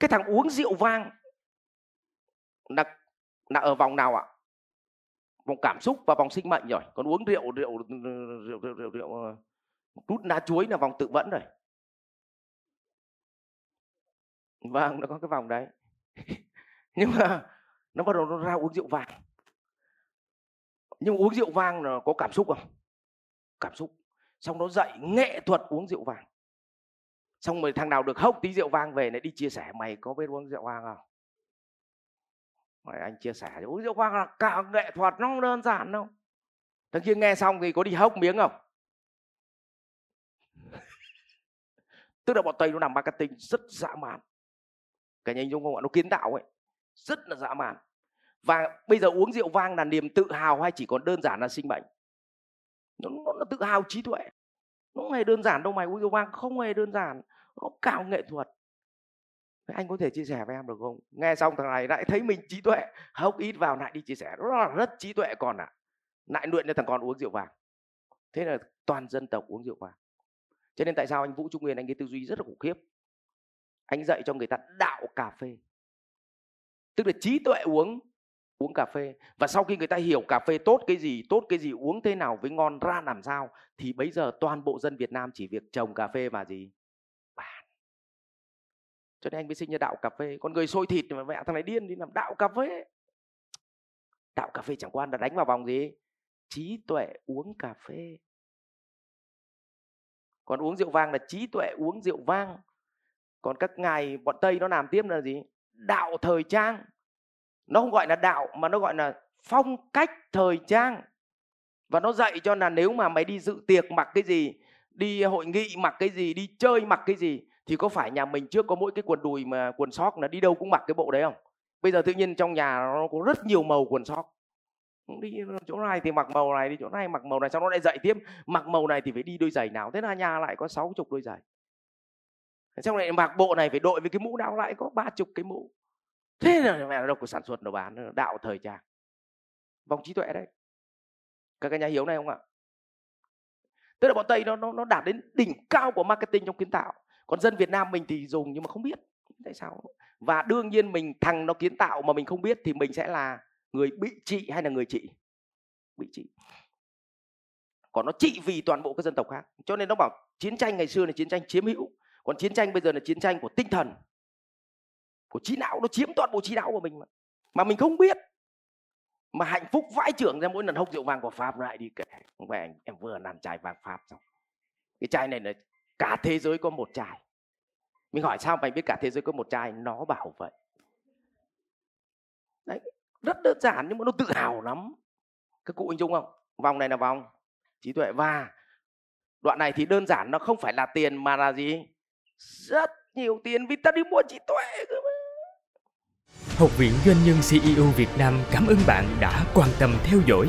cái thằng uống rượu vang là là ở vòng nào ạ? Vòng cảm xúc và vòng sinh mệnh rồi. Còn uống rượu rượu rượu rượu rượu, rượu rút ờ, lá chuối là vòng tự vẫn rồi. Vâng nó có cái vòng đấy. Nhưng mà nó bắt đầu nó ra uống rượu vang. Nhưng uống rượu vang là có cảm xúc không? Cảm xúc. Xong nó dạy nghệ thuật uống rượu vang xong rồi thằng nào được hốc tí rượu vang về lại đi chia sẻ mày có biết uống rượu vang không? Mày anh chia sẻ uống rượu vang là cả nghệ thuật nó không đơn giản đâu. Thằng kia nghe xong thì có đi hốc miếng không? Tức là bọn tây nó làm marketing rất dã man. Cả nhà anh dung không ạ nó kiến tạo ấy rất là dã man. Và bây giờ uống rượu vang là niềm tự hào hay chỉ còn đơn giản là sinh bệnh? nó, nó, nó tự hào trí tuệ. Nó không hề đơn giản đâu mày uống rượu vang không hề đơn giản nó cao nghệ thuật. Anh có thể chia sẻ với em được không? Nghe xong thằng này lại thấy mình trí tuệ, hốc ít vào lại đi chia sẻ. Nó là rất trí tuệ còn ạ. À. lại luyện cho thằng con uống rượu vàng. Thế là toàn dân tộc uống rượu vàng. Cho nên tại sao anh vũ trung nguyên, anh cái tư duy rất là khủng khiếp. Anh dạy cho người ta đạo cà phê. Tức là trí tuệ uống uống cà phê. Và sau khi người ta hiểu cà phê tốt cái gì, tốt cái gì, uống thế nào với ngon ra làm sao, thì bây giờ toàn bộ dân Việt Nam chỉ việc trồng cà phê và gì? Cho nên anh mới sinh ra đạo cà phê. Con người sôi thịt mà mẹ thằng này điên đi làm đạo cà phê đạo cà phê chẳng quan là đánh vào vòng gì? Trí tuệ uống cà phê. Còn uống rượu vang là trí tuệ uống rượu vang. Còn các ngài, bọn tây nó làm tiếp là gì? Đạo thời trang. Nó không gọi là đạo mà nó gọi là phong cách thời trang. Và nó dạy cho là nếu mà mày đi dự tiệc mặc cái gì, đi hội nghị mặc cái gì, đi chơi mặc cái gì thì có phải nhà mình trước có mỗi cái quần đùi mà quần sóc là đi đâu cũng mặc cái bộ đấy không? Bây giờ tự nhiên trong nhà nó có rất nhiều màu quần sóc đi chỗ này thì mặc màu này, đi chỗ này mặc màu này sau nó lại dạy tiếp, mặc màu này thì phải đi đôi giày nào? Thế là nhà lại có sáu chục đôi giày. Trong này mặc bộ này phải đội với cái mũ nào? Lại có ba chục cái mũ. Thế là mẹ nó đâu có sản xuất nó bán đạo thời trang. Vòng trí tuệ đấy. Các cái nhà hiếu này không ạ? Tức là bọn tây nó nó nó đạt đến đỉnh cao của marketing trong kiến tạo còn dân việt nam mình thì dùng nhưng mà không biết tại sao. Và đương nhiên mình, thằng nó kiến tạo mà mình không biết thì mình sẽ là người bị trị hay là người trị? Bị trị. Còn nó trị vì toàn bộ các dân tộc khác. Cho nên nó bảo chiến tranh ngày xưa là chiến tranh chiếm hữu, còn chiến tranh bây giờ là chiến tranh của tinh thần, của trí não. Nó chiếm toàn bộ trí não của mình mà. Mà mình không biết. Mà hạnh phúc vãi trưởng ra mỗi lần hốc rượu vàng của pháp lại đi kể. Không phải em vừa làm chai vàng pháp xong. Cái chai này là cả thế giới có một chai mình hỏi sao mày biết cả thế giới có một chai nó bảo vậy. Đấy, rất đơn giản nhưng mà nó tự hào lắm. Các cụ anh dung không? Vòng này là vòng, trí tuệ. Và đoạn này thì đơn giản, nó không phải là tiền mà là gì? Rất nhiều tiền vì ta đi mua trí tuệ cơ mà. Học viện Doanh nhân CEO Việt Nam cảm ơn bạn đã quan tâm theo dõi.